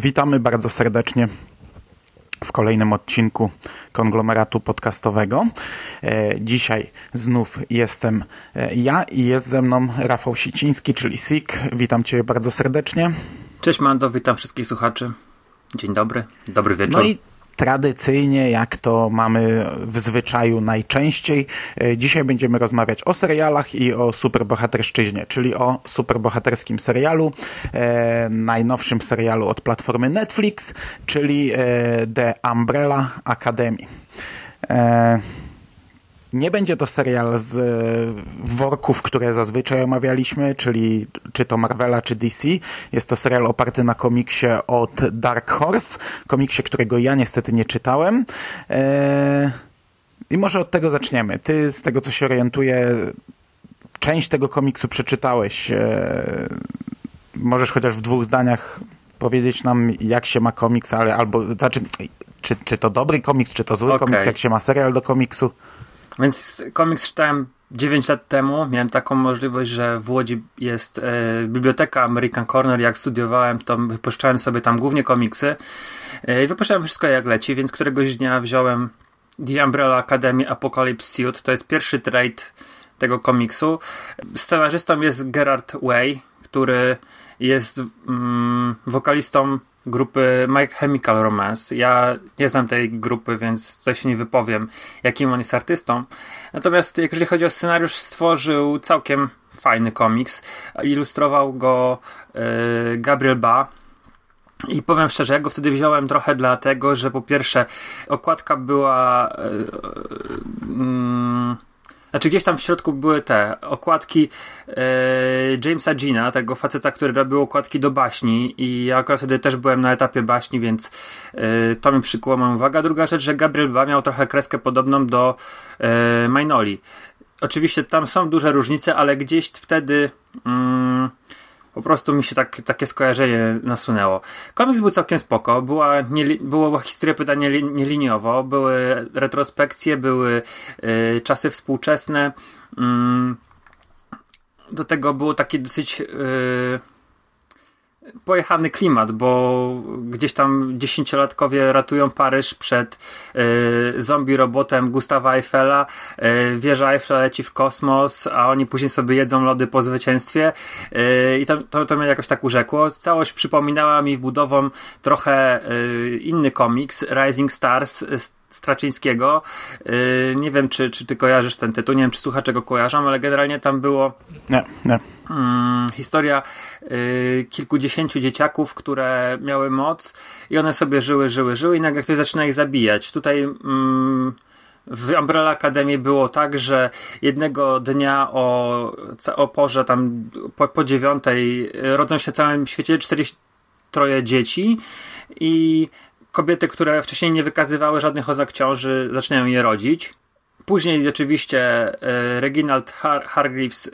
Witamy bardzo serdecznie w kolejnym odcinku konglomeratu podcastowego. E, dzisiaj znów jestem e, ja i jest ze mną Rafał Siciński, czyli SIK. Witam Cię bardzo serdecznie. Cześć Mando, witam wszystkich słuchaczy. Dzień dobry, dobry wieczór. No i tradycyjnie, jak to mamy w zwyczaju najczęściej, e, dzisiaj będziemy rozmawiać o serialach i o superbohaterszczyźnie, czyli o superbohaterskim serialu, e, najnowszym serialu od platformy Netflix, czyli e, The Umbrella Academy. E, nie będzie to serial z worków, które zazwyczaj omawialiśmy, czyli czy to Marvela, czy DC. Jest to serial oparty na komiksie od Dark Horse, komiksie, którego ja niestety nie czytałem. Eee... I może od tego zaczniemy. Ty, z tego co się orientuję, część tego komiksu przeczytałeś. Eee... Możesz chociaż w dwóch zdaniach powiedzieć nam, jak się ma komiks, ale albo, znaczy, czy, czy to dobry komiks, czy to zły okay. komiks, jak się ma serial do komiksu? Więc komiks czytałem 9 lat temu. Miałem taką możliwość, że w Łodzi jest e, biblioteka American Corner. Jak studiowałem, to wypuszczałem sobie tam głównie komiksy. E, I wypuszczałem wszystko jak leci, więc któregoś dnia wziąłem The Umbrella Academy Apocalypse Suit. To jest pierwszy trade tego komiksu. Scenarzystą jest Gerard Way, który jest mm, wokalistą grupy My Chemical Romance. Ja nie znam tej grupy, więc tutaj się nie wypowiem, jakim on jest artystą. Natomiast jeżeli chodzi o scenariusz, stworzył całkiem fajny komiks. Ilustrował go yy, Gabriel Ba. I powiem szczerze, ja go wtedy wziąłem trochę dlatego, że po pierwsze okładka była yy, yy, znaczy gdzieś tam w środku były te okładki e, Jamesa Gina, tego faceta, który robił okładki do baśni i ja akurat wtedy też byłem na etapie baśni, więc e, to mi przykuło moją uwagę. Druga rzecz, że Gabriel Ba miał trochę kreskę podobną do e, Mainoli. Oczywiście tam są duże różnice, ale gdzieś wtedy mm, po prostu mi się tak, takie skojarzenie nasunęło. Komiks był całkiem spoko, była, nie, była historia pytania nieliniowo, były retrospekcje, były y, czasy współczesne. Y, do tego było takie dosyć y, pojechany klimat, bo gdzieś tam dziesięciolatkowie ratują Paryż przed y, zombie robotem Gustawa Eiffela, y, wieża Eiffla leci w kosmos, a oni później sobie jedzą lody po zwycięstwie y, i to, to, to mnie jakoś tak urzekło. Całość przypominała mi budową trochę y, inny komiks, Rising Stars, Straczyńskiego. Yy, nie wiem, czy, czy ty kojarzysz ten tytuł, nie wiem, czy słuchacze go kojarzą, ale generalnie tam było nie, nie. Yy, historia yy, kilkudziesięciu dzieciaków, które miały moc i one sobie żyły, żyły, żyły i nagle ktoś zaczyna ich zabijać. Tutaj mm, w Umbrella Academy było tak, że jednego dnia o, o porze tam po, po dziewiątej rodzą się w całym świecie 43 dzieci i kobiety, które wcześniej nie wykazywały żadnych oznak ciąży, zaczynają je rodzić. Później oczywiście e, Reginald Har Hargreaves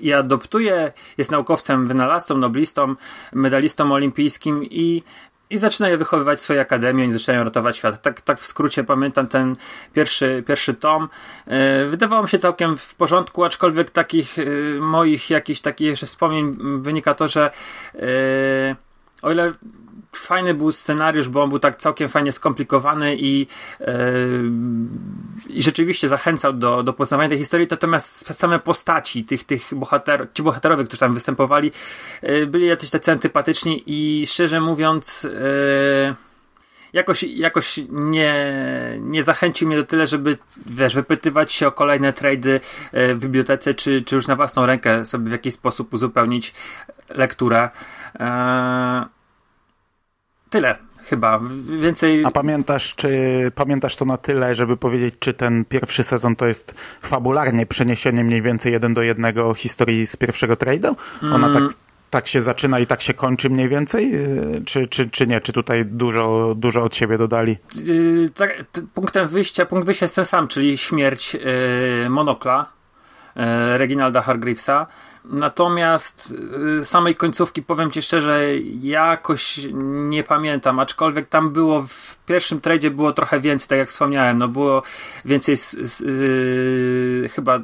je adoptuje, jest naukowcem, wynalazcą, noblistą, medalistą olimpijskim i i zaczyna je wychowywać w swojej akademii, oni zaczynają ratować świat. Tak, tak w skrócie pamiętam ten pierwszy, pierwszy tom. E, wydawało mi się całkiem w porządku, aczkolwiek takich e, moich jakichś takich jeszcze wspomnień wynika to, że o ile fajny był scenariusz, bo on był tak całkiem fajnie skomplikowany i, yy, i rzeczywiście zachęcał do, do poznawania tej historii, natomiast same postaci tych, tych bohaterów, ci bohaterowie, którzy tam występowali, yy, byli jacyś tacy antypatyczni i szczerze mówiąc, yy, jakoś, jakoś nie, nie zachęcił mnie do tyle, żeby wiesz, wypytywać się o kolejne trady w bibliotece, czy, czy już na własną rękę sobie w jakiś sposób uzupełnić lekturę. Eee, tyle chyba. Więcej. A pamiętasz, czy pamiętasz to na tyle, żeby powiedzieć, czy ten pierwszy sezon to jest fabularnie przeniesienie mniej więcej jeden do jednego historii z pierwszego trade'u? Ona tak tak się zaczyna i tak się kończy mniej więcej? Czy, czy, czy nie? Czy tutaj dużo, dużo od siebie dodali? Yy, tak, punktem wyjścia, punkt wyjścia jest ten sam, czyli śmierć yy, Monokla, yy, Reginalda Hargreavesa. Natomiast yy, samej końcówki powiem Ci szczerze, jakoś nie pamiętam, aczkolwiek tam było w pierwszym tradzie było trochę więcej, tak jak wspomniałem, no było więcej z, z, yy, chyba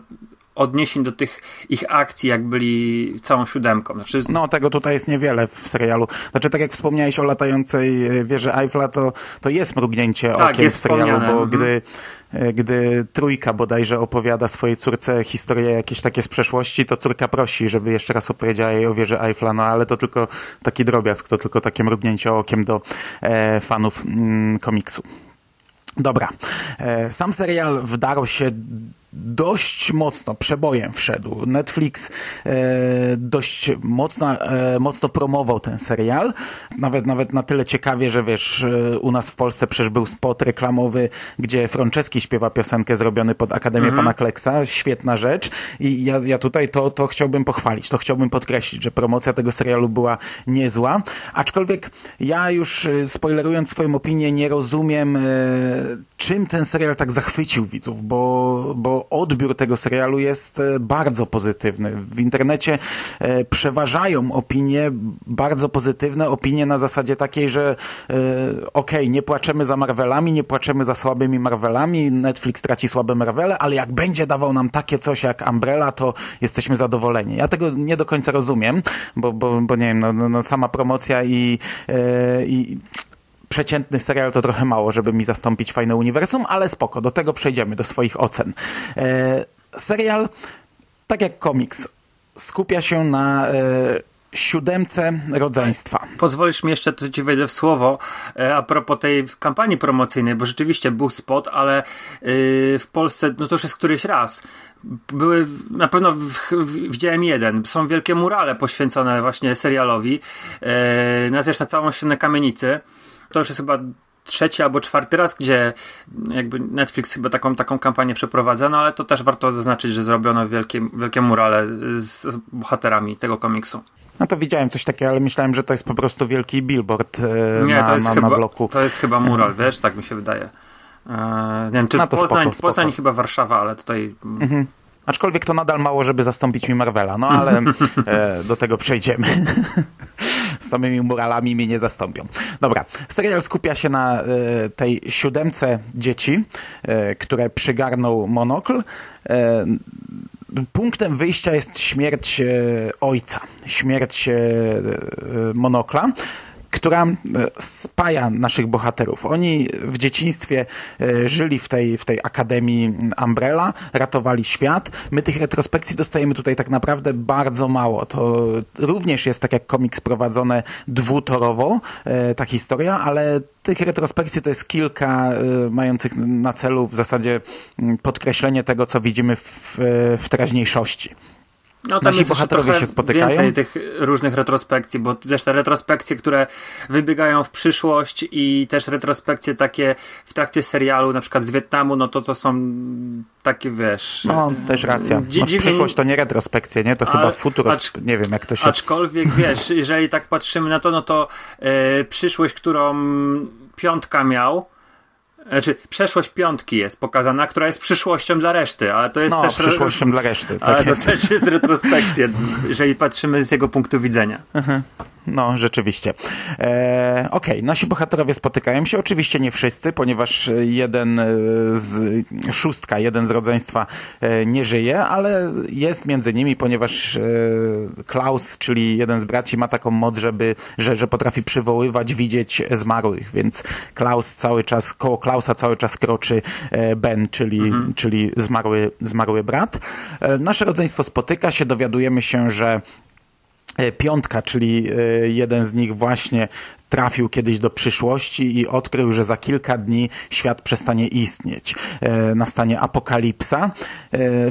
odniesień do tych ich akcji, jak byli całą siódemką. Znaczy... No, tego tutaj jest niewiele w serialu. Znaczy, tak jak wspomniałeś o latającej e, wieży Eiffla, to, to jest mrugnięcie tak, okiem jest w serialu, bo mhm. gdy, e, gdy trójka bodajże opowiada swojej córce historię jakieś takie z przeszłości, to córka prosi, żeby jeszcze raz opowiedziała jej o wieży Eiffla, no ale to tylko taki drobiazg, to tylko takie mrugnięcie okiem do e, fanów mm, komiksu. Dobra. E, sam serial wdarł się dość mocno przebojem wszedł. Netflix e, dość mocno, e, mocno promował ten serial. Nawet, nawet na tyle ciekawie, że wiesz, e, u nas w Polsce przecież był spot reklamowy, gdzie Franceski śpiewa piosenkę zrobiony pod Akademię mhm. Pana Kleksa. Świetna rzecz. I ja, ja tutaj to, to chciałbym pochwalić, to chciałbym podkreślić, że promocja tego serialu była niezła. Aczkolwiek ja już e, spoilerując swoją opinię, nie rozumiem, e, czym ten serial tak zachwycił widzów, bo, bo odbiór tego serialu jest e, bardzo pozytywny. W internecie e, przeważają opinie bardzo pozytywne, opinie na zasadzie takiej, że e, okej, okay, nie płaczemy za Marvelami, nie płaczemy za słabymi Marvelami, Netflix traci słabe Marvele, ale jak będzie dawał nam takie coś jak Umbrella, to jesteśmy zadowoleni. Ja tego nie do końca rozumiem, bo, bo, bo nie wiem, no, no, no sama promocja i, i przeciętny serial to trochę mało, żeby mi zastąpić fajne uniwersum, ale spoko, do tego przejdziemy, do swoich ocen. E, serial, tak jak komiks, skupia się na e, siódemce rodzeństwa. Pozwolisz mi jeszcze, to ci wejdę w słowo, e, a propos tej kampanii promocyjnej, bo rzeczywiście był spot, ale e, w Polsce, no to już jest któryś raz, były, na pewno w, w, widziałem jeden, są wielkie murale poświęcone właśnie serialowi, e, na też na całą ścianę kamienicy, to już jest chyba trzeci albo czwarty raz, gdzie jakby Netflix chyba taką, taką kampanię przeprowadza, no ale to też warto zaznaczyć, że zrobiono wielkie, wielkie murale z bohaterami tego komiksu. No to widziałem coś takiego, ale myślałem, że to jest po prostu wielki billboard e, Nie, na, to jest na, chyba, na bloku. To jest chyba mural, mhm. wiesz, tak mi się wydaje. E, nie wiem, czy no Poznań, spoko, spoko. Poznań chyba Warszawa, ale tutaj... Mhm. Aczkolwiek to nadal mało, żeby zastąpić mi Marvela, no ale e, do tego przejdziemy. Samymi muralami mnie nie zastąpią. Dobra, serial skupia się na e, tej siódemce dzieci, e, które przygarnął monokl. E, punktem wyjścia jest śmierć e, ojca, śmierć e, monokla która e, spaja naszych bohaterów. Oni w dzieciństwie e, żyli w tej, w tej Akademii Umbrella, ratowali świat. My tych retrospekcji dostajemy tutaj tak naprawdę bardzo mało. To również jest, tak jak komiks, prowadzone dwutorowo, e, ta historia, ale tych retrospekcji to jest kilka mających na celu w zasadzie podkreślenie tego, co widzimy w, w teraźniejszości. No, tam Nasi jest bohaterowie się spotykają. więcej tych różnych retrospekcji, bo też te retrospekcje, które wybiegają w przyszłość i też retrospekcje takie w trakcie serialu, na przykład z Wietnamu, no to to są takie, wiesz... No, też racja. No, przyszłość to nie retrospekcje, nie? To chyba futuro, nie wiem jak to się... Aczkolwiek, wiesz, jeżeli tak patrzymy na to, no to e, przyszłość, którą Piątka miał, znaczy, przeszłość piątki jest pokazana, która jest przyszłością dla reszty, ale to jest no, też. przyszłością dla reszty. Tak ale jest. to też jest retrospekcja, jeżeli patrzymy z jego punktu widzenia. Mhm. No, rzeczywiście. E, Okej, okay. nasi bohaterowie spotykają się. Oczywiście nie wszyscy, ponieważ jeden z szóstka, jeden z rodzeństwa e, nie żyje, ale jest między nimi, ponieważ e, Klaus, czyli jeden z braci, ma taką moc, żeby, że, że potrafi przywoływać, widzieć zmarłych, więc Klaus cały czas, koło Klausa cały czas kroczy e, Ben, czyli, mhm. czyli zmarły, zmarły brat. E, nasze rodzeństwo spotyka się, dowiadujemy się, że E, piątka, czyli e, jeden z nich właśnie trafił kiedyś do przyszłości i odkrył, że za kilka dni świat przestanie istnieć. E, nastanie apokalipsa,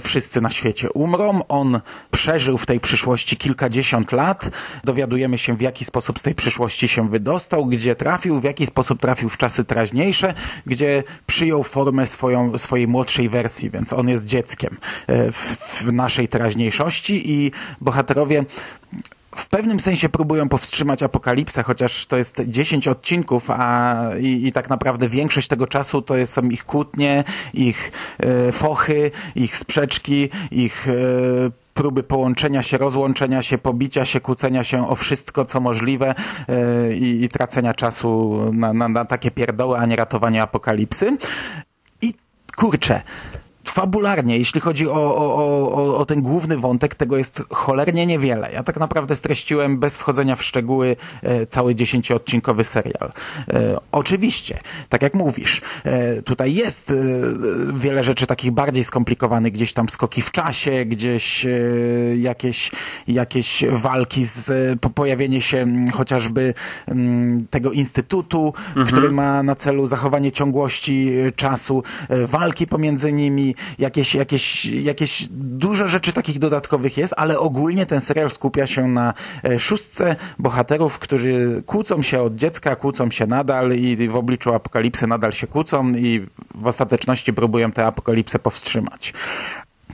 wszyscy na świecie umrą. On przeżył w tej przyszłości kilkadziesiąt lat. Dowiadujemy się, w jaki sposób z tej przyszłości się wydostał, gdzie trafił, w jaki sposób trafił w czasy teraźniejsze, gdzie przyjął formę swoją, swojej młodszej wersji, więc on jest dzieckiem w, w naszej teraźniejszości i bohaterowie w pewnym sensie próbują powstrzymać apokalipsę, chociaż to jest 10 odcinków, a i, i tak naprawdę większość tego czasu to jest, są ich kłótnie, ich e, fochy, ich sprzeczki, ich e, próby połączenia się, rozłączenia się, pobicia się, kłócenia się o wszystko, co możliwe e, i, i tracenia czasu na, na, na takie pierdoły, a nie ratowanie apokalipsy. I kurczę, fabularnie, jeśli chodzi o, o, o, o ten główny wątek, tego jest cholernie niewiele. Ja tak naprawdę streściłem bez wchodzenia w szczegóły e, cały dziesięcioodcinkowy serial. E, oczywiście, tak jak mówisz, e, tutaj jest e, wiele rzeczy takich bardziej skomplikowanych, gdzieś tam skoki w czasie, gdzieś e, jakieś, jakieś walki z po, pojawienie się chociażby m, tego instytutu, który ma na celu zachowanie ciągłości e, czasu, walki pomiędzy nimi, jakieś, jakieś, jakieś dużo rzeczy takich dodatkowych jest, ale ogólnie ten serial skupia się na e, szóstce bohaterów, którzy kłócą się od dziecka, kłócą się nadal i w obliczu apokalipsy nadal się kłócą i w ostateczności próbują tę apokalipsę powstrzymać.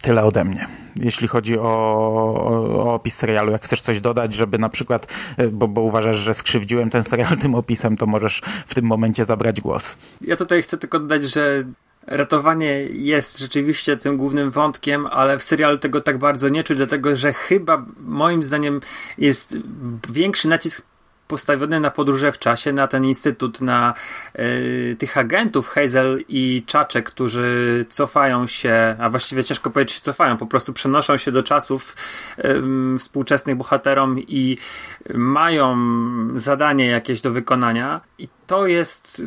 Tyle ode mnie. Jeśli chodzi o, o, o, opis serialu, jak chcesz coś dodać, żeby na przykład, e, bo, bo uważasz, że skrzywdziłem ten serial tym opisem, to możesz w tym momencie zabrać głos. Ja tutaj chcę tylko dodać, że ratowanie jest rzeczywiście tym głównym wątkiem, ale w serialu tego tak bardzo nie czuć, dlatego że chyba moim zdaniem jest większy nacisk postawiony na podróże w czasie, na ten instytut, na y, tych agentów Hazel i Czaczek, którzy cofają się, a właściwie ciężko powiedzieć, cofają, po prostu przenoszą się do czasów y, współczesnych bohaterom i mają zadanie jakieś do wykonania. I to jest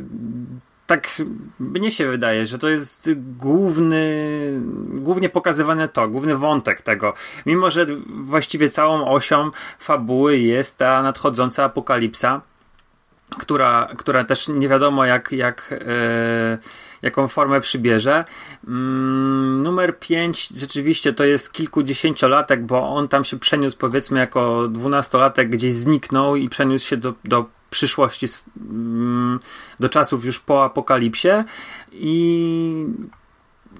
tak mnie się wydaje, że to jest główny, głównie pokazywane to, główny wątek tego. Mimo, że właściwie całą osią fabuły jest ta nadchodząca apokalipsa, która, która też nie wiadomo jak, jak e, jaką formę przybierze. Mm, numer 5 rzeczywiście to jest kilkudziesięciolatek, bo on tam się przeniósł powiedzmy jako dwunastolatek, gdzieś zniknął i przeniósł się do, do przyszłości, mm, do czasów już po apokalipsie i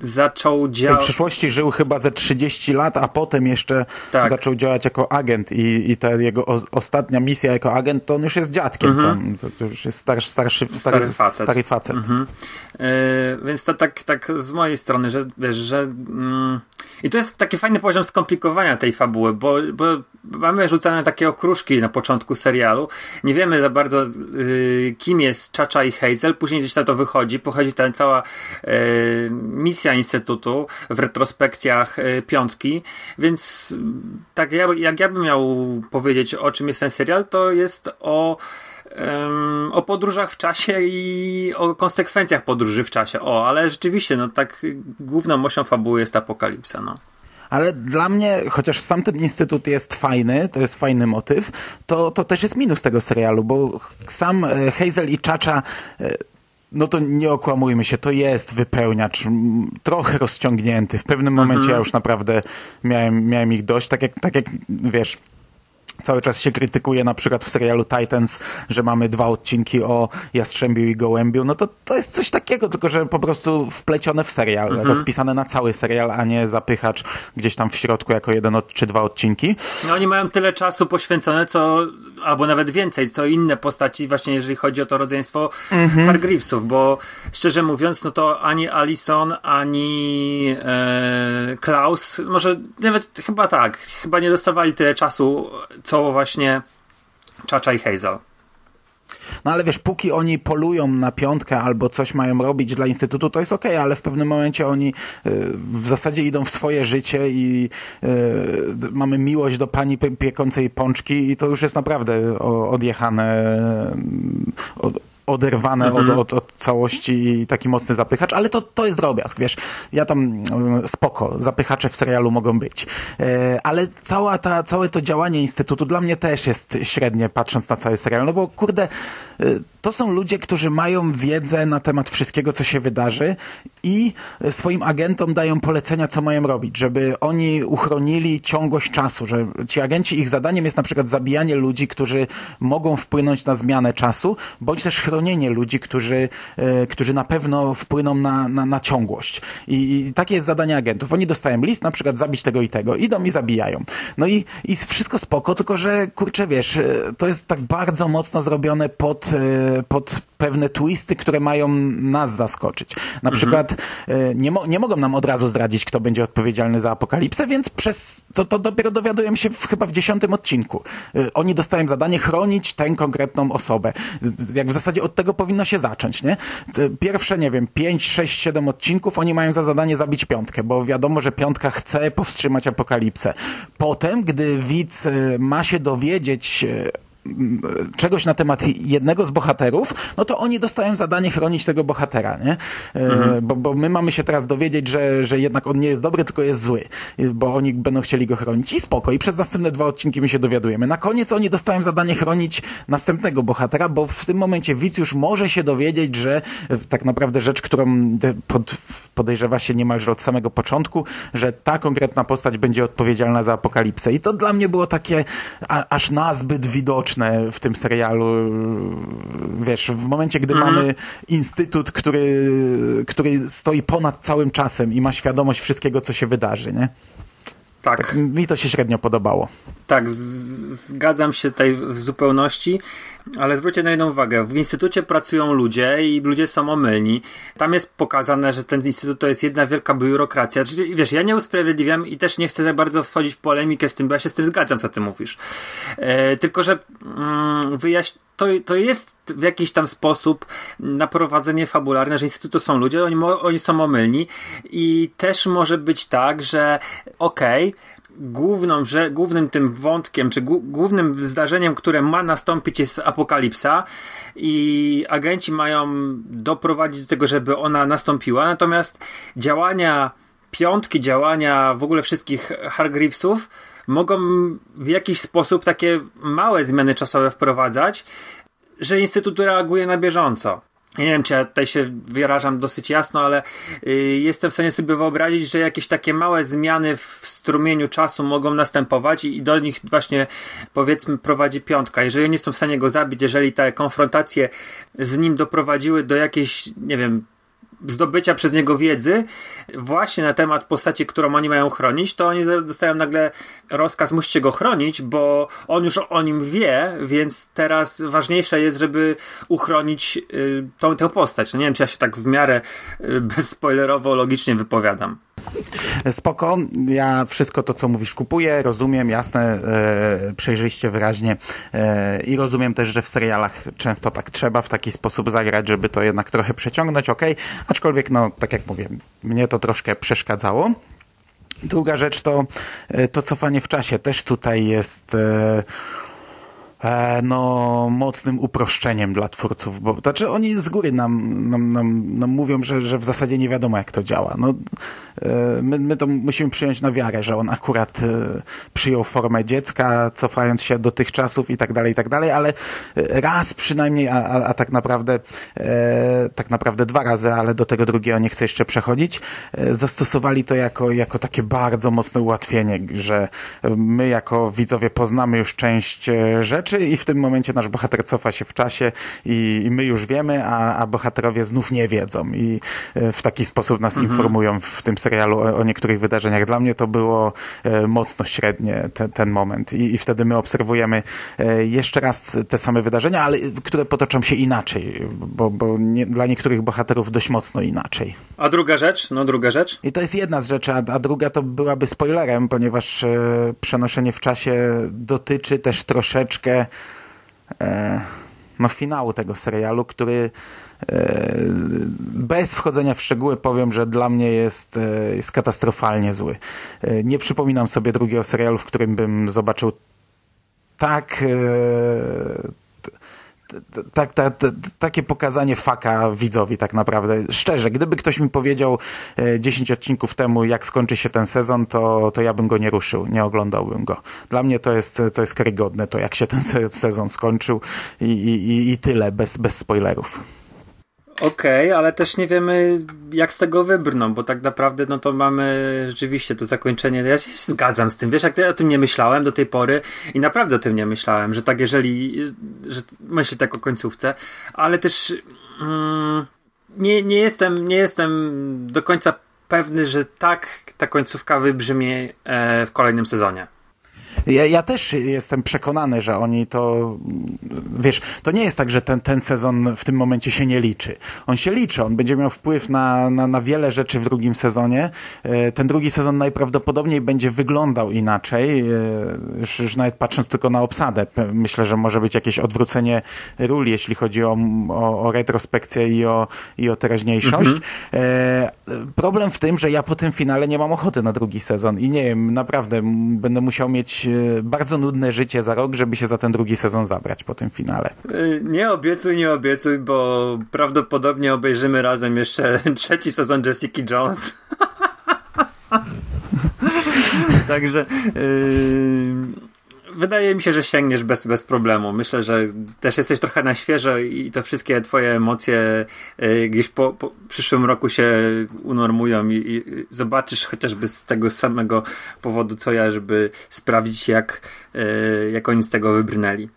zaczął działać. W przyszłości żył chyba ze 30 lat, a potem jeszcze tak. zaczął działać jako agent i, i ta jego o, ostatnia misja jako agent, to on już jest dziadkiem mhm. to, to, już jest starszy, starszy, stary, stary facet. Stary facet. Mhm. Yy, więc to tak, tak z mojej strony, że wiesz, że mm, i to jest taki fajny poziom skomplikowania tej fabuły, bo, bo mamy rzucane takie okruszki na początku serialu. Nie wiemy za bardzo, yy, kim jest Chacha i Hazel. Później gdzieś na to wychodzi. Pochodzi ta cała yy, Instytutu w retrospekcjach yy, piątki. Więc tak jak, jak ja bym miał powiedzieć, o czym jest ten serial, to jest o o podróżach w czasie i o konsekwencjach podróży w czasie. O, ale rzeczywiście, no tak główną osią fabuły jest apokalipsa, no ale dla mnie, chociaż sam ten instytut jest fajny, to jest fajny motyw, to, to też jest minus tego serialu, bo sam e, Hazel i Chacha e, no to nie okłamujmy się, to jest wypełniacz trochę rozciągnięty. W pewnym momencie mhm. ja już naprawdę miałem, miałem ich dość, tak jak, tak jak wiesz, Cały czas się krytykuje na przykład w serialu Titans, że mamy dwa odcinki o Jastrzębiu i Gołębiu. No to to jest coś takiego, tylko że po prostu wplecione w serial, mhm. rozpisane na cały serial, a nie zapychacz gdzieś tam w środku jako jeden od, czy dwa odcinki. No oni mają tyle czasu poświęcone, co albo nawet więcej, co inne postaci, właśnie jeżeli chodzi o to rodzeństwo mhm. Hargreavesów, bo szczerze mówiąc, no to ani Alison, ani e, Klaus, może nawet chyba tak, chyba nie dostawali tyle czasu, co właśnie Chacha i Hazel. No ale wiesz, póki oni polują na piątkę albo coś mają robić dla Instytutu, to jest okej, okay, ale w pewnym momencie oni y, w zasadzie idą w swoje życie i y, mamy miłość do pani piekącej pączki i to już jest naprawdę odjechane od, oderwane mhm. od, od, od, całości i taki mocny zapychacz, ale to, to jest drobiazg, wiesz. Ja tam e, spoko, zapychacze w serialu mogą być. E, ale cała ta, całe to działanie Instytutu dla mnie też jest średnie, patrząc na cały serial, no bo kurde, e, to są ludzie, którzy mają wiedzę na temat wszystkiego, co się wydarzy i swoim agentom dają polecenia, co mają robić, żeby oni uchronili ciągłość czasu, że ci agenci, ich zadaniem jest na przykład zabijanie ludzi, którzy mogą wpłynąć na zmianę czasu, bądź też chronienie ludzi, którzy e, którzy na pewno wpłyną na, na, na ciągłość. I, I takie jest zadanie agentów. Oni dostają list, na przykład zabić tego i tego, idą i zabijają. No i, i wszystko spoko, tylko że kurczę, wiesz, e, to jest tak bardzo mocno zrobione pod, e, pod pewne twisty, które mają nas zaskoczyć. Na mhm. przykład e, nie, mo nie mogą nam od razu zdradzić, kto będzie odpowiedzialny za apokalipsę, więc przez to, to dopiero dowiadujemy się w, chyba w dziesiątym odcinku. E, oni dostają zadanie chronić tę konkretną osobę. Jak w zasadzie od tego powinno się zacząć, nie? Pierwsze, nie wiem, pięć, sześć, siedem odcinków oni mają za zadanie zabić piątkę, bo wiadomo, że piątka chce powstrzymać apokalipsę. Potem, gdy widz e, ma się dowiedzieć czegoś na temat jednego z bohaterów, no to oni dostają zadanie chronić tego bohatera, nie? E, mhm. Bo, bo my mamy się teraz dowiedzieć, że, że jednak on nie jest dobry, tylko jest zły, bo oni będą chcieli go chronić i spoko. I przez następne dwa odcinki my się dowiadujemy. Na koniec oni dostają zadanie chronić następnego bohatera, bo w tym momencie widz już może się dowiedzieć, że tak naprawdę rzecz, którą pod, podejrzewa się niemalże od samego początku, że ta konkretna postać będzie odpowiedzialna za apokalipsę. I to dla mnie było takie a, aż nazbyt widoczne w tym serialu. Wiesz, w momencie, gdy mhm. mamy instytut, który, który stoi ponad całym czasem i ma świadomość wszystkiego, co się wydarzy, nie? Tak. tak mi to się średnio podobało. Tak, zgadzam się tutaj w zupełności. Ale zwróćcie na jedną uwagę. W instytucie pracują ludzie i ludzie są omylni. Tam jest pokazane, że ten instytut to jest jedna wielka biurokracja. Czyli, wiesz, ja nie usprawiedliwiam i też nie chcę za bardzo wchodzić w polemikę z tym, bo ja się z tym zgadzam, co ty mówisz. E, tylko, że mm, to, to jest w jakiś tam sposób naprowadzenie fabularne, że instytutu są ludzie, oni, oni są omylni i też może być tak, że okej, okay, główną, że, głównym tym wątkiem, czy głównym zdarzeniem, które ma nastąpić jest apokalipsa. I agenci mają doprowadzić do tego, żeby ona nastąpiła, natomiast działania piątki, działania w ogóle wszystkich Hargreavesów mogą w jakiś sposób takie małe zmiany czasowe wprowadzać, że Instytut reaguje na bieżąco nie wiem, czy ja tutaj się wyrażam dosyć jasno, ale y, jestem w stanie sobie wyobrazić, że jakieś takie małe zmiany w strumieniu czasu mogą następować i, i do nich właśnie powiedzmy prowadzi piątka. Jeżeli oni są w stanie go zabić, jeżeli te konfrontacje z nim doprowadziły do jakiejś, nie wiem, zdobycia przez niego wiedzy właśnie na temat postaci, którą oni mają chronić, to oni dostają nagle rozkaz, musicie go chronić, bo on już o nim wie, więc teraz ważniejsze jest, żeby uchronić y, tą, tę postać. No nie wiem, czy ja się tak w miarę y, bezspoilerowo logicznie wypowiadam. Spoko, ja wszystko to, co mówisz, kupuję, rozumiem, jasne, e, przejrzyście, wyraźnie e, i rozumiem też, że w serialach często tak trzeba w taki sposób zagrać, żeby to jednak trochę przeciągnąć, ok, aczkolwiek, no, tak jak mówię, mnie to troszkę przeszkadzało. Druga rzecz to e, to cofanie w czasie. Też tutaj jest e, no, mocnym uproszczeniem dla twórców, bo znaczy oni z góry nam, nam, nam, nam mówią, że, że w zasadzie nie wiadomo jak to działa. No, e, my, my to musimy przyjąć na wiarę, że on akurat e, przyjął formę dziecka, cofając się do tych czasów i tak dalej, i tak dalej, ale raz przynajmniej, a, a, a tak naprawdę e, tak naprawdę dwa razy, ale do tego drugiego nie chcę jeszcze przechodzić, e, zastosowali to jako, jako takie bardzo mocne ułatwienie, że my jako widzowie poznamy już część rzeczy, rzeczy i w tym momencie nasz bohater cofa się w czasie i, i my już wiemy, a, a bohaterowie znów nie wiedzą i e, w taki sposób nas mhm. informują w tym serialu o, o, niektórych wydarzeniach. Dla mnie to było e, mocno średnie te, ten moment I, i wtedy my obserwujemy e, jeszcze raz te same wydarzenia, ale które potoczą się inaczej, bo, bo nie, dla niektórych bohaterów dość mocno inaczej. A druga rzecz? No druga rzecz? I to jest jedna z rzeczy, a, a druga to byłaby spoilerem, ponieważ e, przenoszenie w czasie dotyczy też troszeczkę e, no, finału tego serialu, który e, bez wchodzenia w szczegóły powiem, że dla mnie jest, e, jest katastrofalnie zły. E, nie przypominam sobie drugiego serialu, w którym bym zobaczył tak tak, tak, takie pokazanie faka widzowi tak naprawdę. Szczerze, gdyby ktoś mi powiedział 10 e, odcinków temu, jak skończy się ten sezon, to, to ja bym go nie ruszył, nie oglądałbym go. Dla mnie to jest, to jest karygodne, to jak się ten sezon skończył i, i, i tyle, bez, bez spoilerów. Okej, okay, ale też nie wiemy, jak z tego wybrną, bo tak naprawdę no to mamy rzeczywiście to zakończenie. Ja się zgadzam z tym. Wiesz, jak ja o tym nie myślałem do tej pory i naprawdę o tym nie myślałem, że tak jeżeli, że myślę tak o końcówce, ale też mm, nie, nie, jestem, nie jestem do końca pewny, że tak ta końcówka wybrzmi e, w kolejnym sezonie. Ja, ja, też jestem przekonany, że oni to, wiesz, to nie jest tak, że ten, ten sezon w tym momencie się nie liczy. On się liczy, on będzie miał wpływ na, na, na wiele rzeczy w drugim sezonie. E, ten drugi sezon najprawdopodobniej będzie wyglądał inaczej, e, już, już nawet patrząc tylko na obsadę. Myślę, że może być jakieś odwrócenie ról, jeśli chodzi o, o, o retrospekcję i o, i o teraźniejszość. Mhm. E, problem w tym, że ja po tym finale nie mam ochoty na drugi sezon i nie wiem, naprawdę będę musiał mieć bardzo nudne życie za rok, żeby się za ten drugi sezon zabrać po tym finale. Y, nie obiecuj, nie obiecuj, bo prawdopodobnie obejrzymy razem jeszcze trzeci sezon Jessica Jones. Także yy, wydaje mi się, że sięgniesz bez, bez problemu. Myślę, że też jesteś trochę na świeżo i to wszystkie twoje emocje y, gdzieś po, po przyszłym roku się unormują i, i, zobaczysz chociażby z tego samego powodu, co ja, żeby sprawdzić, jak, y, jak oni z tego wybrnęli.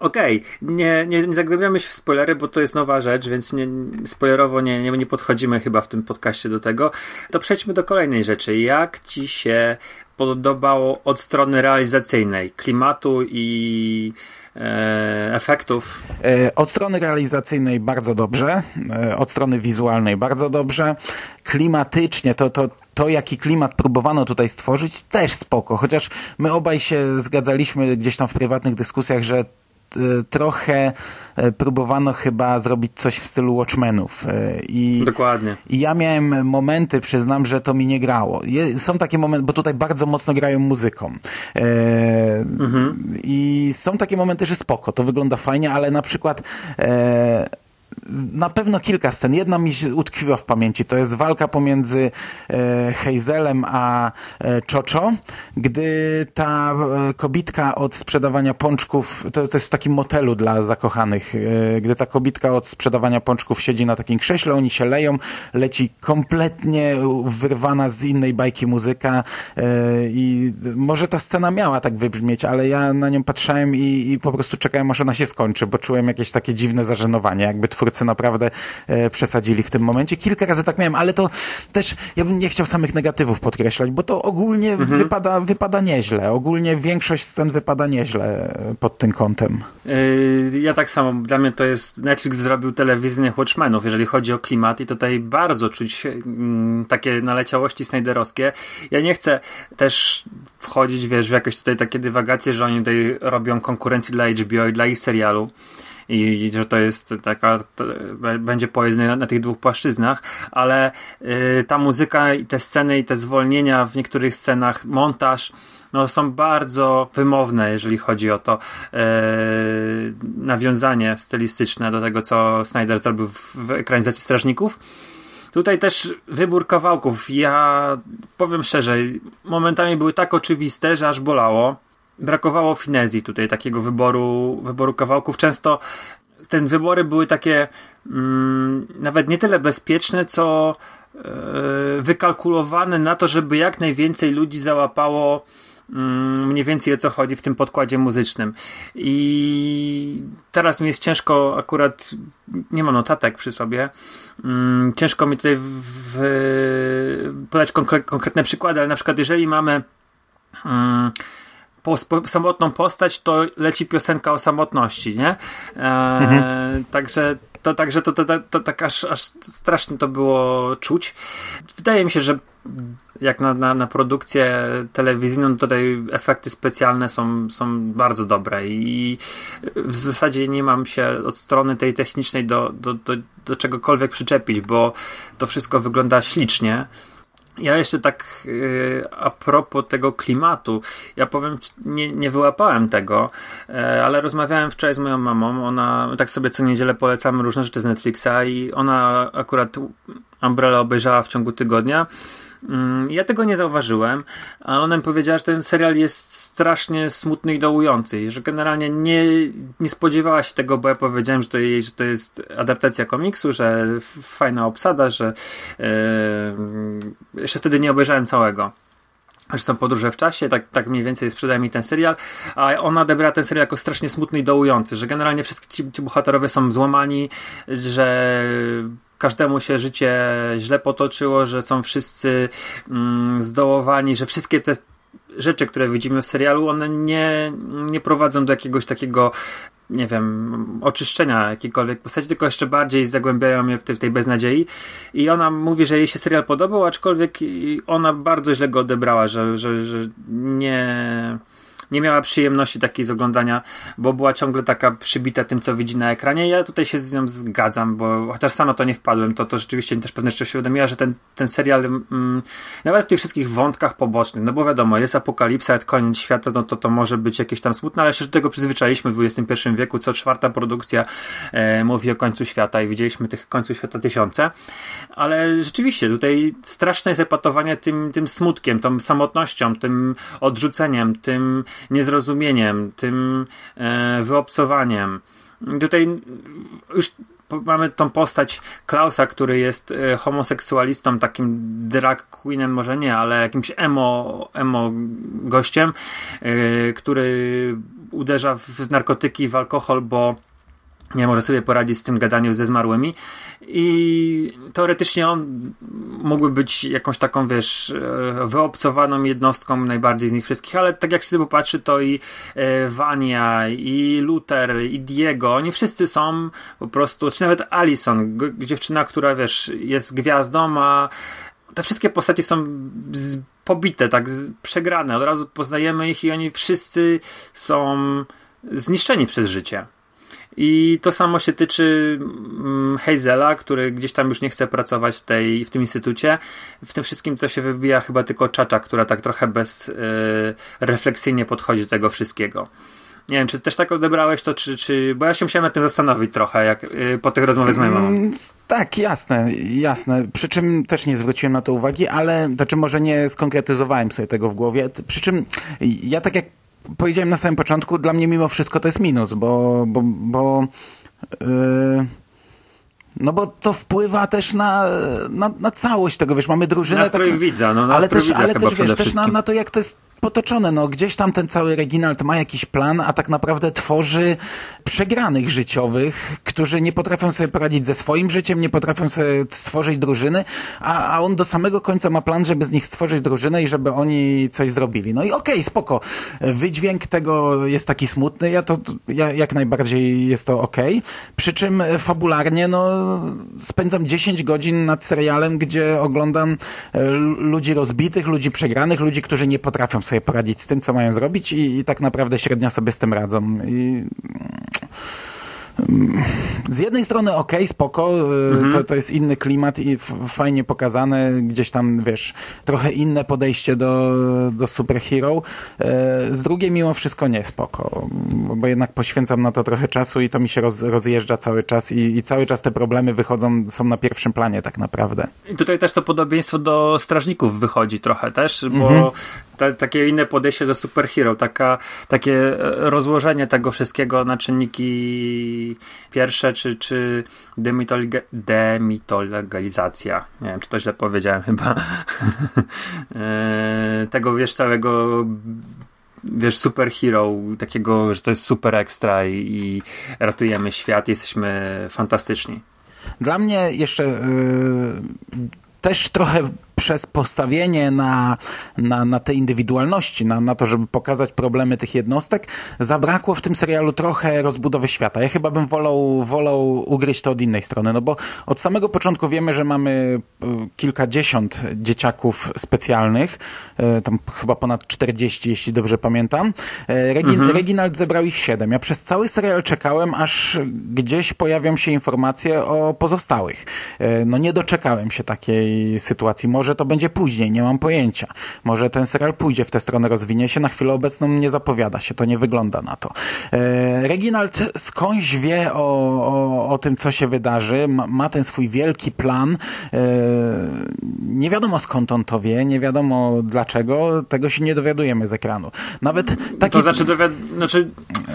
Okej, okay. nie, nie, nie zagłębiamy się w spoilery, bo to jest nowa rzecz, więc nie, spoilerowo nie, nie, nie podchodzimy chyba w tym podcaście do tego. To przejdźmy do kolejnej rzeczy. Jak ci się podobało od strony realizacyjnej, klimatu i e, efektów? E, od strony realizacyjnej bardzo dobrze, e, od strony wizualnej bardzo dobrze. Klimatycznie to, to, to, jaki klimat próbowano tutaj stworzyć, też spoko. Chociaż my obaj się zgadzaliśmy gdzieś tam w prywatnych dyskusjach, że trochę e, próbowano chyba zrobić coś w stylu Watchmenów. E, I, Dokładnie. I ja miałem momenty, przyznam, że to mi nie grało. Są takie momenty, bo tutaj bardzo mocno grają muzyką. Mhm. I są takie momenty, że spoko, to wygląda fajnie, ale na przykład na pewno kilka scen. Jedna mi się utkwiła w pamięci. To jest walka pomiędzy e, Hazelem a e, gdy ta e, kobitka od sprzedawania pączków, to, to jest w takim motelu dla zakochanych, e, gdy ta kobitka od sprzedawania pączków siedzi na takim krześle, oni się leją, leci kompletnie wyrwana z innej bajki muzyka e, i może ta scena miała tak wybrzmieć, ale ja na nią patrzałem i, i po prostu czekałem, aż ona się skończy, bo czułem jakieś takie dziwne zażenowanie, jakby twórcy naprawdę e, przesadzili w tym momencie. Kilka razy tak miałem, ale to też ja bym nie chciał samych negatywów podkreślać, bo to ogólnie mhm. wypada, wypada nieźle. Ogólnie większość scen wypada nieźle pod tym kątem. Yy, ja tak samo. Dla mnie to jest Netflix zrobił telewizyjnych Watchmenów, jeżeli chodzi o klimat i tutaj bardzo czuć mm, takie naleciałości snajderowskie. Ja nie chcę też wchodzić, wiesz, w jakieś tutaj takie dywagacje, że oni tutaj robią konkurencję dla HBO i dla ich serialu i że to jest taka, to będzie pojedynek na, na, tych dwóch płaszczyznach, ale y, ta muzyka i te sceny i te zwolnienia w niektórych scenach, montaż, no, są bardzo wymowne, jeżeli chodzi o to e, nawiązanie stylistyczne do tego, co Snyder zrobił w, w ekranizacji Strażników. Tutaj też wybór kawałków. Ja powiem szczerze, momentami były tak oczywiste, że aż bolało brakowało finezji tutaj, takiego wyboru, wyboru kawałków. Często te wybory były takie mm, nawet nie tyle bezpieczne, co yy, wykalkulowane na to, żeby jak najwięcej ludzi załapało mm, mniej więcej o co chodzi w tym podkładzie muzycznym. I teraz mi jest ciężko, akurat nie mam notatek przy sobie, mm, ciężko mi tutaj w, podać konkretne przykłady, ale na przykład jeżeli mamy mm, po, po, samotną postać, to leci piosenka o samotności, nie? E, mhm. Także to, także to, to, to, to, tak aż, aż strasznie to było czuć. Wydaje mi się, że jak na, na, na produkcję telewizyjną, tutaj efekty specjalne są, są bardzo dobre i w zasadzie nie mam się od strony tej technicznej do, do, do, do czegokolwiek przyczepić, bo to wszystko wygląda ślicznie. Ja jeszcze tak yy, a propos tego klimatu, ja powiem, nie, nie wyłapałem tego, yy, ale rozmawiałem wczoraj z moją mamą. Ona tak sobie co niedzielę polecamy różne rzeczy z Netflixa i ona akurat Umbrella obejrzała w ciągu tygodnia. Mm, ja tego nie zauważyłem, ale ona mi powiedziała, że ten serial jest strasznie smutny i dołujący że generalnie nie, nie spodziewała się tego, bo ja powiedziałem, że to, jej, że to jest adaptacja komiksu, że fajna obsada, że yy, jeszcze wtedy nie obejrzałem całego. Że są podróże w czasie, tak, tak mniej więcej sprzedaje mi ten serial, a ona odebrała ten serial jako strasznie smutny i dołujący, że generalnie wszyscy ci, ci bohaterowie są złamani, że każdemu się życie źle potoczyło, że są wszyscy mm, zdołowani, że wszystkie te rzeczy, które widzimy w serialu, one nie, nie prowadzą do jakiegoś takiego nie wiem, oczyszczenia jakiejkolwiek postaci, tylko jeszcze bardziej zagłębiają mnie w tej, w tej beznadziei. I ona mówi, że jej się serial podobał, aczkolwiek ona bardzo źle go odebrała, że, że, że nie nie miała przyjemności takiej z oglądania, bo była ciągle taka przybita tym, co widzi na ekranie. Ja tutaj się z nią zgadzam, bo chociaż sama to nie wpadłem, to, to rzeczywiście też pewne rzeczy uświadomiła, że ten, ten serial mm, nawet w tych wszystkich wątkach pobocznych, no bo wiadomo, jest apokalipsa, jest koniec świata, no to to może być jakieś tam smutne, ale się do tego przyzwyczailiśmy w XXI wieku, co czwarta produkcja e, mówi o końcu świata i widzieliśmy tych końcu świata tysiące, ale rzeczywiście tutaj straszne jest epatowanie tym, tym smutkiem, tą samotnością, tym odrzuceniem, tym niezrozumieniem, tym e, wyobcowaniem. Tutaj już mamy tą postać Klausa, który jest e, homoseksualistą, takim drag queenem, może nie, ale jakimś emo, emo gościem, e, który uderza w narkotyki, w alkohol, bo nie może sobie poradzić z tym gadaniem ze zmarłymi i teoretycznie on mógłby być jakąś taką, wiesz, e, wyobcowaną jednostką najbardziej z nich wszystkich, ale tak jak się popatrzy, to i e, Vania, i Luther, i Diego, oni wszyscy są po prostu, czy nawet Alison, dziewczyna, która, wiesz, jest gwiazdą, a te wszystkie postacie są pobite, tak, przegrane, od razu poznajemy ich i oni wszyscy są zniszczeni przez życie. I to samo się tyczy mm, Hazela, który gdzieś tam już nie chce pracować w, tej, w tym instytucie. W tym wszystkim to się wybija chyba tylko Czacza, która tak trochę bezrefleksyjnie y, podchodzi do tego wszystkiego. Nie wiem, czy też tak odebrałeś to, czy, czy bo ja się musiałem nad tym zastanowić trochę, jak y, po tych rozmowach z moją mamą. Mm, tak, jasne, jasne. Przy czym też nie zwróciłem na to uwagi, ale znaczy może nie skonkretyzowałem sobie tego w głowie. Przy czym ja tak jak powiedziałem na samym początku, dla mnie mimo wszystko to jest minus, bo, bo, bo yy, no bo to wpływa też na, na, na całość tego, wiesz, mamy drużynę... Nastrój tak, widza, no ale też, ale też, wiesz, też na, na to, jak to jest potoczone. No, gdzieś tam ten cały Reginald ma jakiś plan, a tak naprawdę tworzy przegranych życiowych, którzy nie potrafią sobie poradzić ze swoim życiem, nie potrafią sobie stworzyć drużyny, a, a on do samego końca ma plan, żeby z nich stworzyć drużynę i żeby oni coś zrobili. No i okej, okay, spoko. Wydźwięk tego jest taki smutny, ja to, ja, jak najbardziej jest to okej. Okay. Przy czym fabularnie, no, spędzam 10 godzin nad serialem, gdzie oglądam e, ludzi rozbitych, ludzi przegranych, ludzi, którzy nie potrafią sobie poradzić z tym, co mają zrobić i, i tak naprawdę średnio sobie z tym radzą. I z jednej strony ok, spoko, y, mhm. to, to jest inny klimat i fajnie pokazane, gdzieś tam, wiesz, trochę inne podejście do, do superhero. Y, z drugiej mimo wszystko nie spoko, bo jednak poświęcam na to trochę czasu i to mi się roz, rozjeżdża cały czas i, i cały czas te problemy wychodzą, są na pierwszym planie tak naprawdę. I tutaj też to podobieństwo do Strażników wychodzi trochę też, bo mhm ta, takie inne podejście do superhero, taka, takie e, rozłożenie tego wszystkiego na czynniki pierwsze, czy, czy demitologizacja. Nie wiem, czy to źle powiedziałem chyba. E, tego, wiesz, całego wiesz, superhero, takiego, że to jest super ekstra i, i ratujemy świat, jesteśmy fantastyczni. Dla mnie jeszcze yy, też trochę przez postawienie na, na, na te indywidualności, na, na to, żeby pokazać problemy tych jednostek, zabrakło w tym serialu trochę rozbudowy świata. Ja chyba bym wolał, wolał ugryźć to od innej strony, no bo od samego początku wiemy, że mamy e, kilkadziesiąt dzieciaków specjalnych, e, tam chyba ponad 40, jeśli dobrze pamiętam. E, Regin mhm. Reginald zebrał ich siedem. Ja przez cały serial czekałem, aż gdzieś pojawią się informacje o pozostałych. No nie doczekałem się takiej sytuacji. Może może to będzie później, nie mam pojęcia. Może ten serial pójdzie w tę stronę, rozwinie się. Na chwilę obecną nie zapowiada się, to nie wygląda na to. E, Reginald skądś wie o, o, o tym, co się wydarzy, ma, ma ten swój wielki plan. E, nie wiadomo skąd on to wie, nie wiadomo dlaczego, tego się nie dowiadujemy z ekranu. Nawet taki... To znaczy, dowiad... znaczy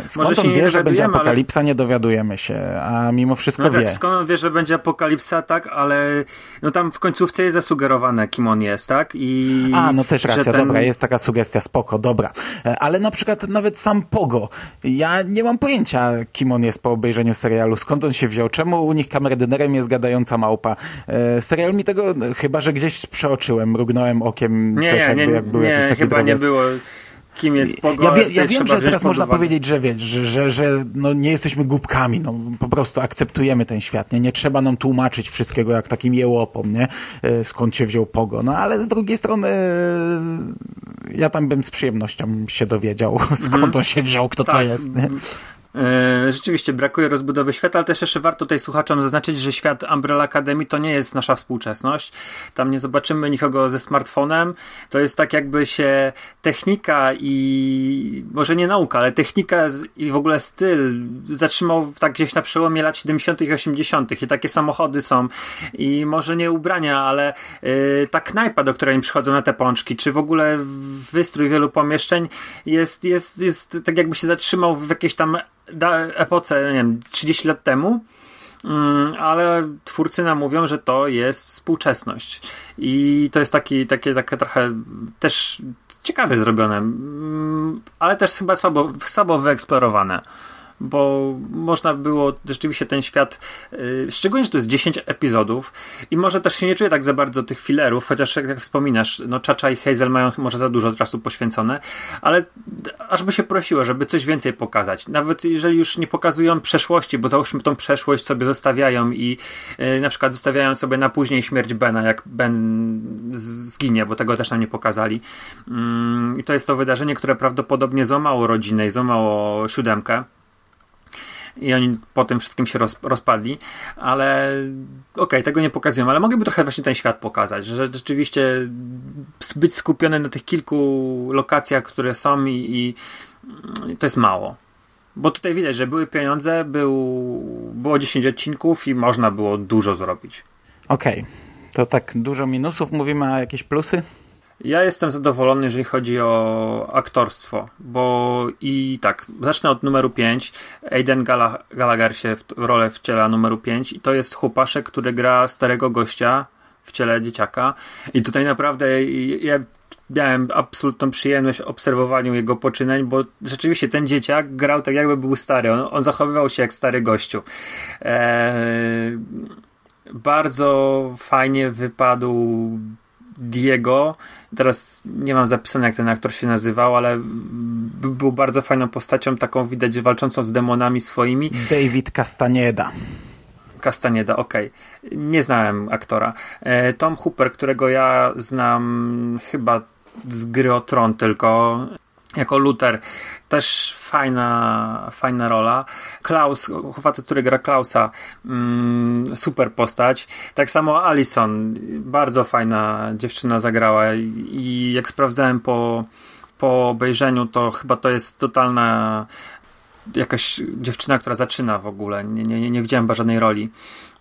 skąd on wie, że będzie apokalipsa, ale... nie dowiadujemy się, a mimo wszystko no, wie. Skąd on wie, że będzie apokalipsa, tak, ale no tam w końcówce jest zasugerowane niewyjaśnione, kim on jest, tak? I A, no też racja, ten... dobra, jest taka sugestia, spoko, dobra. E, ale na przykład nawet sam Pogo, ja nie mam pojęcia, kim on jest po obejrzeniu serialu, skąd on się wziął, czemu u nich kamerdynerem jest gadająca małpa. E, serial mi tego, chyba że gdzieś przeoczyłem, mrugnąłem okiem nie, też jakby, nie, jak był nie, jakiś taki chyba drobiazg. nie było kim jest Pogo. Ja, wie, ja wiem, że teraz można powiedzieć, że wiesz, że, że, że no, nie jesteśmy głupkami, no, po prostu akceptujemy ten świat, nie? nie trzeba nam tłumaczyć wszystkiego jak takim jełopom, nie? E, skąd się wziął Pogo, no ale z drugiej strony e, ja tam bym z przyjemnością się dowiedział, skąd on się wziął, kto to Tak, jest, nie? E, Rzeczywiście brakuje rozbudowy świata, ale też jeszcze warto tutaj słuchaczom zaznaczyć, że świat Umbrella Academy to nie jest nasza współczesność. Tam nie zobaczymy nikogo ze smartfonem. To jest tak jakby się technika i może nie nauka, ale technika i w ogóle styl zatrzymał tak gdzieś na przełomie lat 70. i 80. i takie samochody są i może nie ubrania, ale y, ta knajpa, do której przychodzą na te pączki, czy w ogóle wystrój wielu pomieszczeń jest, jest, jest tak jakby się zatrzymał w jakiejś tam epoce, nie wiem, 30 lat temu. Mm, ale twórcy nam mówią, że to jest współczesność. I to jest taki, takie, takie trochę też ciekawie zrobione, mm, ale też chyba słabo, słabo wyeksplorowane. Bo można było rzeczywiście ten świat, yy, szczególnie, że to jest 10 epizodów i może też się nie czuję tak za bardzo tych filerów, chociaż jak, jak wspominasz, no Czacza i Hazel mają może za dużo czasu poświęcone, ale aż by się prosiło, żeby coś więcej pokazać. Nawet jeżeli już nie pokazują przeszłości, bo załóżmy tą przeszłość sobie zostawiają i yy, na przykład zostawiają sobie na później śmierć Bena, jak Ben zginie, bo tego też nam nie pokazali. Mm, I to jest to wydarzenie, które prawdopodobnie złamało rodzinę i złamało siódemkę i oni po tym wszystkim się roz, rozpadli, ale okej, tego nie pokazują, ale mogliby trochę właśnie ten świat pokazać, że rzeczywiście być skupiony na tych kilku lokacjach, które są i, i to jest mało. Bo tutaj widać, że były pieniądze, był, było 10 odcinków i można było dużo zrobić. Okej, to tak dużo minusów mówimy, a jakieś plusy? Ja jestem zadowolony, jeżeli chodzi o aktorstwo, bo i tak, zacznę od numeru 5. Aiden Gallagher się w rolę wciela numeru 5 i to jest chłopaszek, który gra starego gościa w ciele dzieciaka i tutaj naprawdę ja miałem absolutną przyjemność obserwowaniu jego poczynań, bo rzeczywiście ten dzieciak grał tak jakby był stary, on, on zachowywał się jak stary gościu. Eee, bardzo fajnie wypadł Diego. Teraz nie mam zapisane, jak ten aktor się nazywał, ale był bardzo fajną postacią, taką widać, walczącą z demonami swoimi. David Castaneda. Castaneda, okej. Nie znałem aktora. E, Tom Hooper, którego ja znam chyba z gry o Tron tylko, jako Luther. Też fajna, fajna rola. Klaus, facet, który gra Klausa, mm, super postać. Tak samo Alison, bardzo fajna dziewczyna zagrała i, jak sprawdzałem po, po obejrzeniu, to chyba to jest totalna jakaś dziewczyna, która zaczyna w ogóle. Nie, nie, nie widziałem chyba żadnej roli.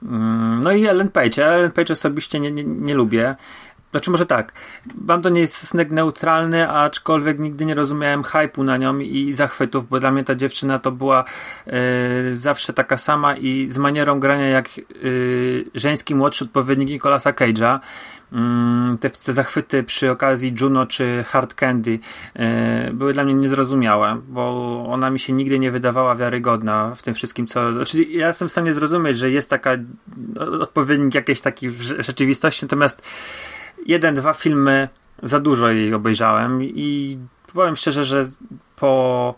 Mm, No i Ellen Page. Ellen Page osobiście nie, nie, nie lubię. Znaczy może tak, mam do niej stosunek neutralny, aczkolwiek nigdy nie rozumiałem hype'u na nią i zachwytów, bo dla mnie ta dziewczyna to była e, zawsze taka sama i z manierą grania jak e, żeński młodszy odpowiednik Nicolasa Cage'a. Mm, te, te zachwyty przy okazji Juno czy Hard Candy e, były dla mnie niezrozumiałe, bo ona mi się nigdy nie wydawała wiarygodna w tym wszystkim, co. Znaczy, ja jestem w stanie zrozumieć, że jest taka odpowiednik jakiejś takiej rzeczywistości, natomiast jeden, dwa filmy za dużo jej obejrzałem i powiem szczerze, że po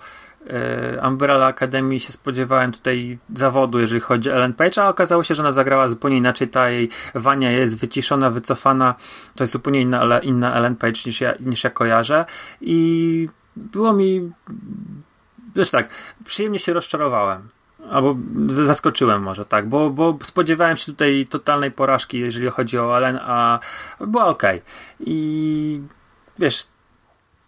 e, Umbrella Academy się spodziewałem tutaj zawodu, jeżeli chodzi o Ellen Page, a okazało się, że ona zagrała zupełnie inaczej. Ta jej Wania jest wyciszona, wycofana. To jest zupełnie inna, inna Ellen Page niż ja, niż ja kojarzę. I było mi. Wiesz tak, przyjemnie się rozczarowałem. Albo zaskoczyłem może, tak, bo, bo spodziewałem się tutaj totalnej porażki, jeżeli chodzi o Ellen, a była ok. I wiesz,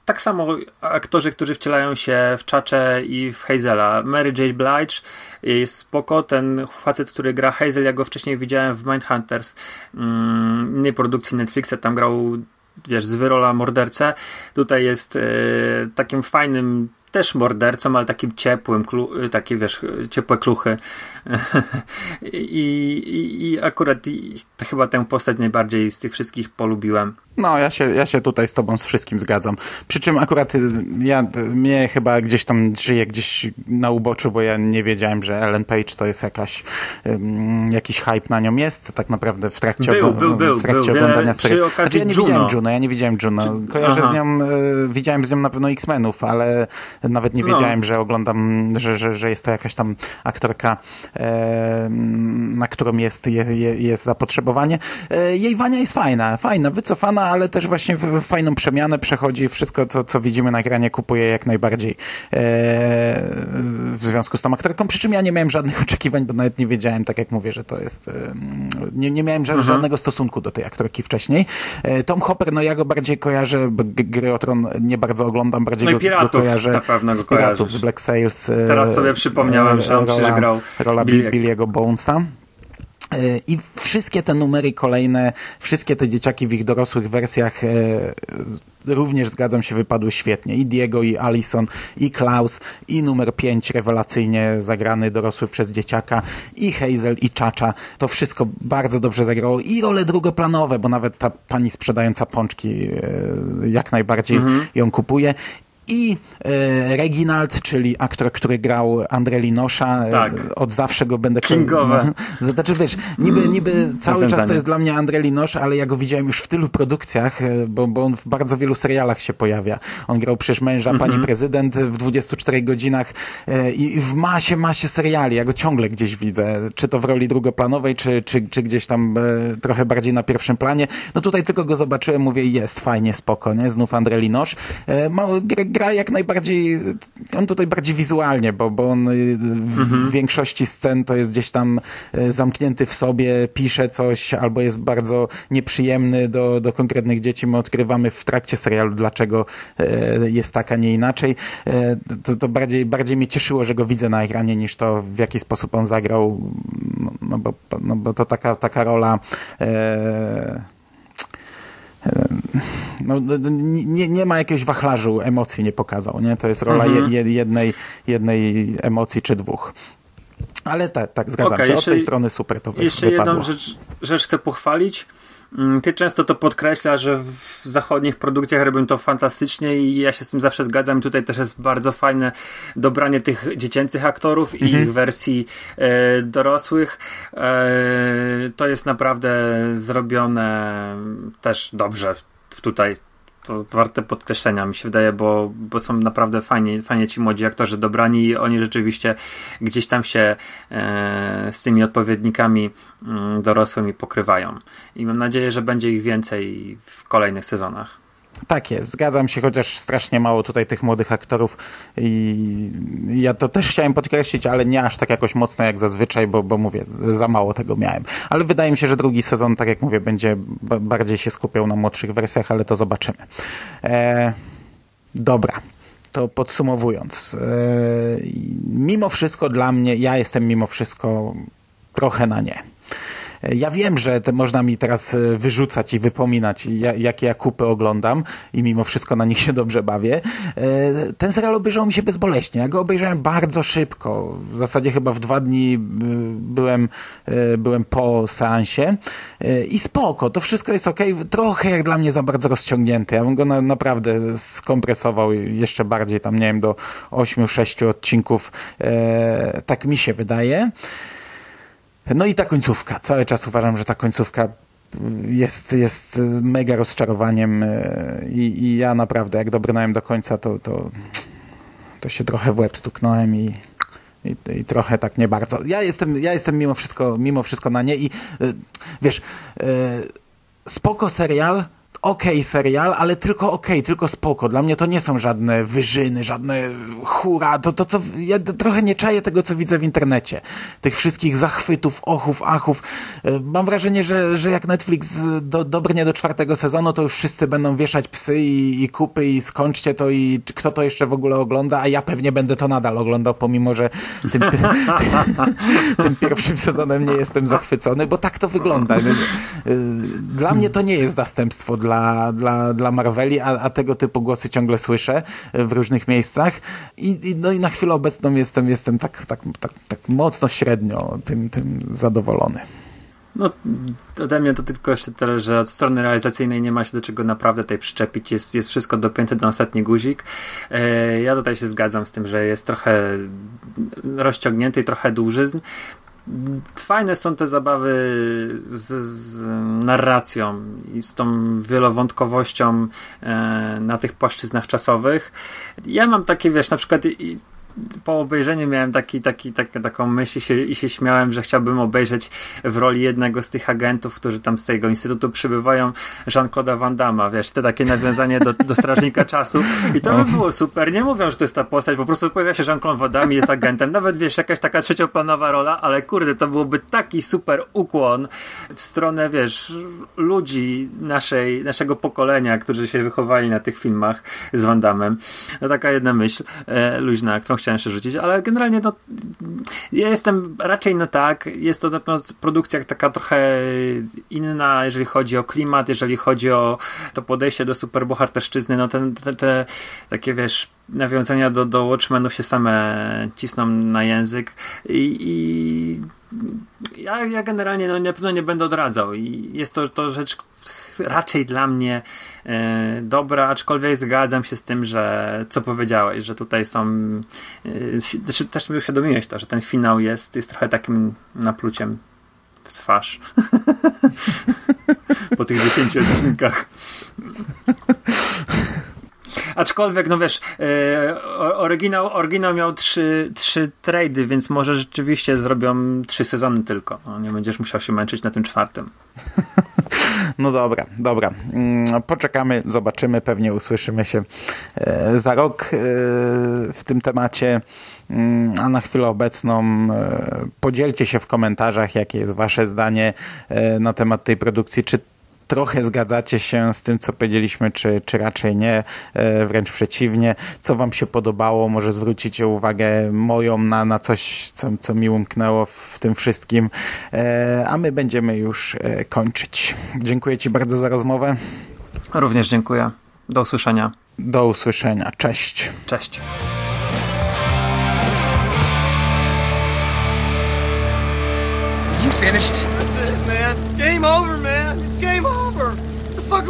tak samo aktorzy, którzy wcielają się w Czacze i w Hazela. Mary J. Blige jest spoko. Ten facet, który gra Hazel, ja go wcześniej widziałem w Mindhunters, mm, innej produkcji Netflixa, tam grał wiesz, z wyrola mordercę. Tutaj jest e, takim fajnym też mordercą, ale takim ciepłym, klu, takie wiesz, ciepłe kluchy. I, i, I, akurat i, chyba tę postać najbardziej z tych wszystkich polubiłem. No, ja się, ja się tutaj z tobą z wszystkim zgadzam. Przy czym akurat y, ja, mnie chyba gdzieś tam żyje gdzieś na uboczu, bo ja nie wiedziałem, że Ellen Page to jest jakaś, um, jakiś hype na nią jest. Tak naprawdę w trakcie, był, był, był, w trakcie był, oglądania serii. Znaczy, ja nie Juno. widziałem Juno, ja nie widziałem Juno. Kojarzę Aha. z nią, y, widziałem z nią na pewno X-Menów, ale nawet nie no. wiedziałem, no. że oglądam, że, że, że jest to jakaś tam aktorka, e, na którą jest, je, jest zapotrzebowanie. E, jej Wania jest fajna, fajna, wycofana, ale też właśnie w, fajną przemianę przechodzi. Wszystko, co, co widzimy na ekranie, kupuje jak najbardziej e, w związku z tą aktorką. Przy czym ja nie miałem żadnych oczekiwań, bo nawet nie wiedziałem, tak jak mówię, że to jest. E, nie, nie miałem mhm. żadnego stosunku do tej aktorki wcześniej. E, Tom Hopper, no ja go bardziej kojarzę, gry o Tron nie bardzo oglądam, bardziej no go, piratów, go kojarzę na pewno z piratów, z Black Sails. E, Teraz sobie przypomniałem, że on rola, grał rola Billy'ego Bonesa. I wszystkie te numery kolejne, wszystkie te dzieciaki w ich dorosłych wersjach e, również zgadzam się, wypadły świetnie. I Diego, i Alison, i Klaus, i numer 5 rewelacyjnie zagrany dorosły przez dzieciaka, i Hazel, i Czacza. To wszystko bardzo dobrze zagrało. I role drugoplanowe, bo nawet ta pani sprzedająca pączki e, jak najbardziej mhm. ją kupuje i e, Reginald, czyli aktor, który grał André Linosza. E, tak. Od zawsze go będę... Kingowe. No, znaczy wiesz, niby, mm, niby cały czas to jest dla mnie André Linosz, ale ja go widziałem już w tylu produkcjach, e, bo, bo on w bardzo wielu serialach się pojawia. On grał przecież męża mm -hmm. pani prezydent w 24 godzinach i w masie, masie seriali. Ja go ciągle gdzieś widzę. Czy to w roli drugoplanowej, czy, czy, czy gdzieś tam trochę bardziej na pierwszym planie. No tutaj tylko go zobaczyłem, mówię, jest fajnie, spoko, nie? Znów André Linosz. Ma, gra jak najbardziej, on tutaj bardziej wizualnie, bo, bo on y, w mhm. większości scen to jest gdzieś tam y, zamknięty w sobie, pisze coś albo jest bardzo nieprzyjemny do, do konkretnych dzieci. My odkrywamy w trakcie serialu, dlaczego y, jest tak, a nie inaczej. To, to bardziej, bardziej mnie cieszyło, że go widzę na ekranie niż to, w jaki sposób on zagrał, no bo, no bo to taka, taka rola no, nie, nie ma jakiegoś wachlarzu emocji nie pokazał, nie? To jest rola mhm. je, jednej, jednej emocji czy dwóch. Ale tak, tak zgadzam okay, się. Jeszcze, Od tej strony super to Jeszcze wypadło. jedną rzecz, rzecz chcę pochwalić. Mm, ty często to podkreśla, że w zachodnich produkcjach robią to fantastycznie i ja się z tym zawsze zgadzam. Tutaj też jest bardzo fajne dobranie tych dziecięcych aktorów i mhm. ich wersji e, dorosłych. E, to jest naprawdę zrobione też dobrze tutaj to warte podkreślenia, mi się wydaje, bo, bo są naprawdę fajnie, fajnie ci młodzi aktorzy dobrani i oni rzeczywiście gdzieś tam się e, z tymi odpowiednikami mm, dorosłymi pokrywają. I mam nadzieję, że będzie ich więcej w kolejnych sezonach. Tak jest, zgadzam się, chociaż strasznie mało tutaj tych młodych aktorów i ja to też chciałem podkreślić, ale nie aż tak jakoś mocno jak zazwyczaj, bo, bo mówię, za mało tego miałem. Ale wydaje mi się, że drugi sezon, tak jak mówię, będzie bardziej się skupiał na młodszych wersjach, ale to zobaczymy. E, dobra, to podsumowując, e, mimo wszystko dla mnie, ja jestem mimo wszystko trochę na nie. Ja wiem, że te, można mi teraz e, wyrzucać i wypominać, jakie ja kupy oglądam i mimo wszystko na nich się dobrze bawię. E, ten serial obejrzał mi się bezboleśnie. Ja go obejrzałem bardzo szybko. W zasadzie chyba w dwa dni e, byłem, byłem po seansie i spoko. To wszystko jest ok. Trochę jak dla mnie za bardzo rozciągnięty. Ja bym go na, naprawdę skompresował jeszcze bardziej, tam nie wiem, do 8-6 odcinków. Tak mi się wydaje. No i ta końcówka. Cały czas uważam, że ta końcówka jest, jest mega rozczarowaniem e, i, i ja naprawdę, jak dobrnąłem do końca, to, to, to się trochę w łeb stuknąłem i, i, i, trochę tak nie bardzo. Ja jestem, ja jestem mimo wszystko, mimo wszystko na nie i e, wiesz, spoko serial, okej okay serial, ale tylko okej, okay, tylko spoko. Dla mnie to nie są żadne wyżyny, żadne hura. To, to co, ja trochę nie czaję tego, co widzę w internecie. Tych wszystkich zachwytów, ochów, achów. E, mam wrażenie, że, że jak Netflix do, dobrnie do czwartego sezonu, to już wszyscy będą wieszać psy i, i kupy i skończcie to i kto to jeszcze w ogóle ogląda, a ja pewnie będę to nadal oglądał, pomimo, że tym, tym, pierwszym sezonem nie jestem zachwycony, bo tak to wygląda. E, dla mnie to nie jest zastępstwo dla, dla, dla Marveli, a, a tego typu głosy ciągle słyszę w różnych miejscach i, i, no i na chwilę obecną jestem, jestem tak, tak, tak, tak mocno średnio tym, tym zadowolony. No, ode mnie to tylko jeszcze tyle, że od strony realizacyjnej nie ma się do czego naprawdę tutaj przyczepić. Jest, jest wszystko dopięte na ostatni guzik. E, ja tutaj się zgadzam z tym, że jest trochę rozciągnięty i trochę dłużyzn. Fajne są te zabawy z, z narracją i z tą wielowątkowością e, na tych płaszczyznach czasowych. Ja mam takie, wiesz, na przykład po obejrzeniu miałem taki, taki, tak, taką myśl i się, i się śmiałem, że chciałbym obejrzeć w roli jednego z tych agentów, którzy tam z tego instytutu przybywają, Jean-Claude'a Van Damme, wiesz, to takie nawiązanie do, do Strażnika Czasu i to by było super. Nie mówią, że to jest ta postać, po prostu pojawia się Jean-Claude Van Damme i jest agentem. Nawet, wiesz, jakaś taka trzecioplanowa rola, ale kurde, to byłoby taki super ukłon w stronę, wiesz, ludzi naszej, naszego pokolenia, którzy się wychowali na tych filmach z Van Damme. To taka jedna myśl e, luźna, którą chciałem jeszcze rzucić, ale generalnie no, ja jestem raczej na tak. Jest to na pewno produkcja taka trochę inna, jeżeli chodzi o klimat, jeżeli chodzi o to podejście do superbohaterszczyzny, no ten, te, te takie wiesz nawiązania do, do Watchmenów się same cisną na język i, i ja, ja generalnie no, na pewno nie będę odradzał i jest to, to rzecz raczej dla mnie e, dobra, aczkolwiek zgadzam się z tym, że co powiedziałeś, że tutaj są e, znaczy też mi uświadomiłeś to, że ten finał jest, jest trochę takim napluciem w twarz po tych 10 odcinkach. Aczkolwiek, no wiesz, e, oryginał, oryginał miał trzy, trzy trady, więc może rzeczywiście zrobią trzy sezony tylko. No, nie będziesz musiał się męczyć na tym czwartym. No dobra, dobra. Mm, poczekamy, zobaczymy, pewnie usłyszymy się e, za rok e, w tym temacie. Mm, a na chwilę obecną podzielcie się w komentarzach, jakie jest wasze zdanie na temat tej produkcji. Czy trochę zgadzacie się z tym, co powiedzieliśmy, czy, czy raczej nie, wręcz przeciwnie. Co wam się podobało? Może zwrócicie uwagę moją na, na coś, co, co mi umknęło w tym wszystkim, a my będziemy już kończyć. Dziękuję ci bardzo za rozmowę. Również dziękuję. Do usłyszenia. Do usłyszenia. Cześć. Cześć. You finished? That's it, man. Game over, man.